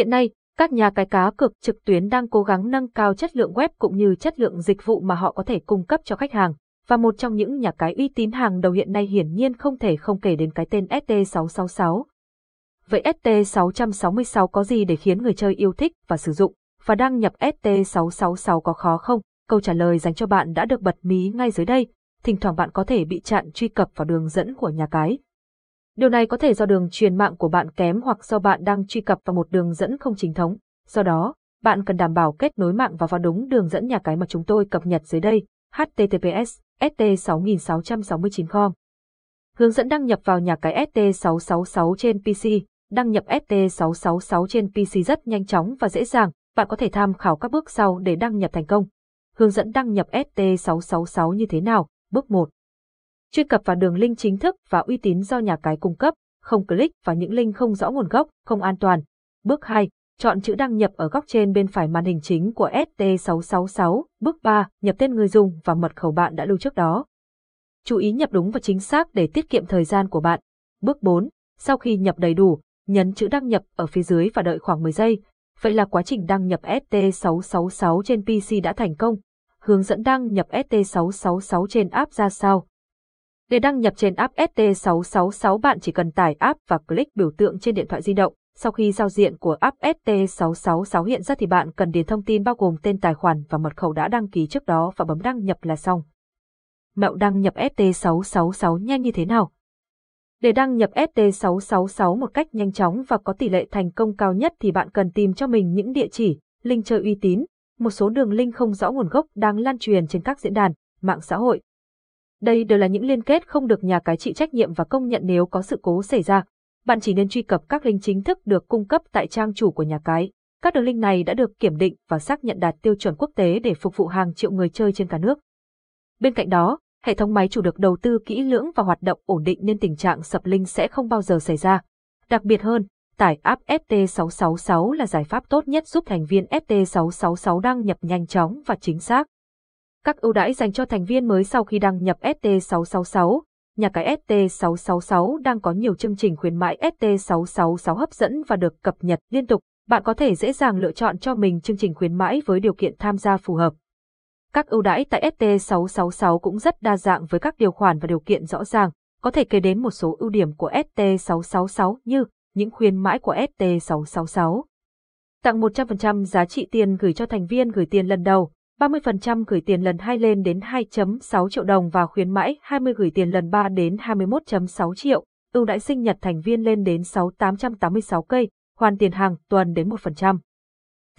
Hiện nay, các nhà cái cá cược trực tuyến đang cố gắng nâng cao chất lượng web cũng như chất lượng dịch vụ mà họ có thể cung cấp cho khách hàng. Và một trong những nhà cái uy tín hàng đầu hiện nay hiển nhiên không thể không kể đến cái tên ST666. Vậy ST666 có gì để khiến người chơi yêu thích và sử dụng? Và đăng nhập ST666 có khó không? Câu trả lời dành cho bạn đã được bật mí ngay dưới đây. Thỉnh thoảng bạn có thể bị chặn truy cập vào đường dẫn của nhà cái. Điều này có thể do đường truyền mạng của bạn kém hoặc do bạn đang truy cập vào một đường dẫn không chính thống. Do đó, bạn cần đảm bảo kết nối mạng và vào đúng đường dẫn nhà cái mà chúng tôi cập nhật dưới đây, https st6669com. Hướng dẫn đăng nhập vào nhà cái ST666 trên PC. Đăng nhập ST666 trên PC rất nhanh chóng và dễ dàng, bạn có thể tham khảo các bước sau để đăng nhập thành công. Hướng dẫn đăng nhập ST666 như thế nào? Bước 1. Truy cập vào đường link chính thức và uy tín do nhà cái cung cấp, không click vào những link không rõ nguồn gốc, không an toàn. Bước 2. Chọn chữ đăng nhập ở góc trên bên phải màn hình chính của ST666. Bước 3. Nhập tên người dùng và mật khẩu bạn đã lưu trước đó. Chú ý nhập đúng và chính xác để tiết kiệm thời gian của bạn. Bước 4. Sau khi nhập đầy đủ, nhấn chữ đăng nhập ở phía dưới và đợi khoảng 10 giây. Vậy là quá trình đăng nhập ST666 trên PC đã thành công. Hướng dẫn đăng nhập ST666 trên app ra sao? Để đăng nhập trên app ST666 bạn chỉ cần tải app và click biểu tượng trên điện thoại di động. Sau khi giao diện của app ST666 hiện ra thì bạn cần điền thông tin bao gồm tên tài khoản và mật khẩu đã đăng ký trước đó và bấm đăng nhập là xong. Mẹo đăng nhập ST666 nhanh như thế nào? Để đăng nhập ST666 một cách nhanh chóng và có tỷ lệ thành công cao nhất thì bạn cần tìm cho mình những địa chỉ, link chơi uy tín, một số đường link không rõ nguồn gốc đang lan truyền trên các diễn đàn, mạng xã hội. Đây đều là những liên kết không được nhà cái chịu trách nhiệm và công nhận nếu có sự cố xảy ra. Bạn chỉ nên truy cập các link chính thức được cung cấp tại trang chủ của nhà cái. Các đường link này đã được kiểm định và xác nhận đạt tiêu chuẩn quốc tế để phục vụ hàng triệu người chơi trên cả nước. Bên cạnh đó, hệ thống máy chủ được đầu tư kỹ lưỡng và hoạt động ổn định nên tình trạng sập link sẽ không bao giờ xảy ra. Đặc biệt hơn, tải app FT666 là giải pháp tốt nhất giúp thành viên FT666 đăng nhập nhanh chóng và chính xác. Các ưu đãi dành cho thành viên mới sau khi đăng nhập ST666 Nhà cái ST666 đang có nhiều chương trình khuyến mãi ST666 hấp dẫn và được cập nhật liên tục. Bạn có thể dễ dàng lựa chọn cho mình chương trình khuyến mãi với điều kiện tham gia phù hợp. Các ưu đãi tại ST666 cũng rất đa dạng với các điều khoản và điều kiện rõ ràng. Có thể kể đến một số ưu điểm của ST666 như những khuyến mãi của ST666. Tặng 100% giá trị tiền gửi cho thành viên gửi tiền lần đầu, 30% gửi tiền lần 2 lên đến 2.6 triệu đồng và khuyến mãi 20 gửi tiền lần 3 đến 21.6 triệu, ưu đãi sinh nhật thành viên lên đến 6.886 cây, hoàn tiền hàng tuần đến 1%.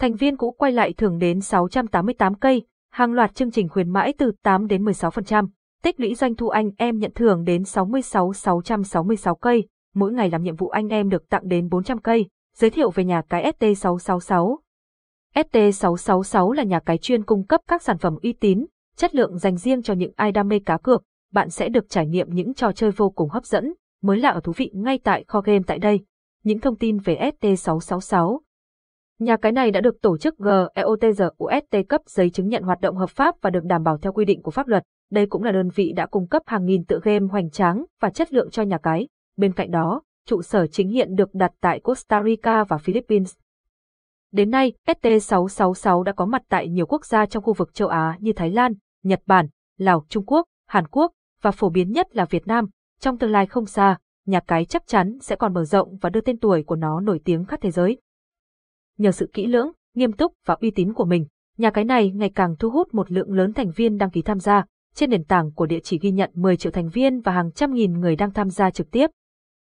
Thành viên cũ quay lại thưởng đến 688 cây, hàng loạt chương trình khuyến mãi từ 8 đến 16%, tích lũy doanh thu anh em nhận thưởng đến 66 666 cây, mỗi ngày làm nhiệm vụ anh em được tặng đến 400 cây, giới thiệu về nhà cái ST666. ST666 là nhà cái chuyên cung cấp các sản phẩm uy tín, chất lượng dành riêng cho những ai đam mê cá cược. Bạn sẽ được trải nghiệm những trò chơi vô cùng hấp dẫn, mới lạ ở thú vị ngay tại kho game tại đây. Những thông tin về ST666 Nhà cái này đã được tổ chức GEOTGUST cấp giấy chứng nhận hoạt động hợp pháp và được đảm bảo theo quy định của pháp luật. Đây cũng là đơn vị đã cung cấp hàng nghìn tựa game hoành tráng và chất lượng cho nhà cái. Bên cạnh đó, trụ sở chính hiện được đặt tại Costa Rica và Philippines. Đến nay, ST666 đã có mặt tại nhiều quốc gia trong khu vực châu Á như Thái Lan, Nhật Bản, Lào, Trung Quốc, Hàn Quốc và phổ biến nhất là Việt Nam. Trong tương lai không xa, nhà cái chắc chắn sẽ còn mở rộng và đưa tên tuổi của nó nổi tiếng khắp thế giới. Nhờ sự kỹ lưỡng, nghiêm túc và uy tín của mình, nhà cái này ngày càng thu hút một lượng lớn thành viên đăng ký tham gia. Trên nền tảng của địa chỉ ghi nhận 10 triệu thành viên và hàng trăm nghìn người đang tham gia trực tiếp,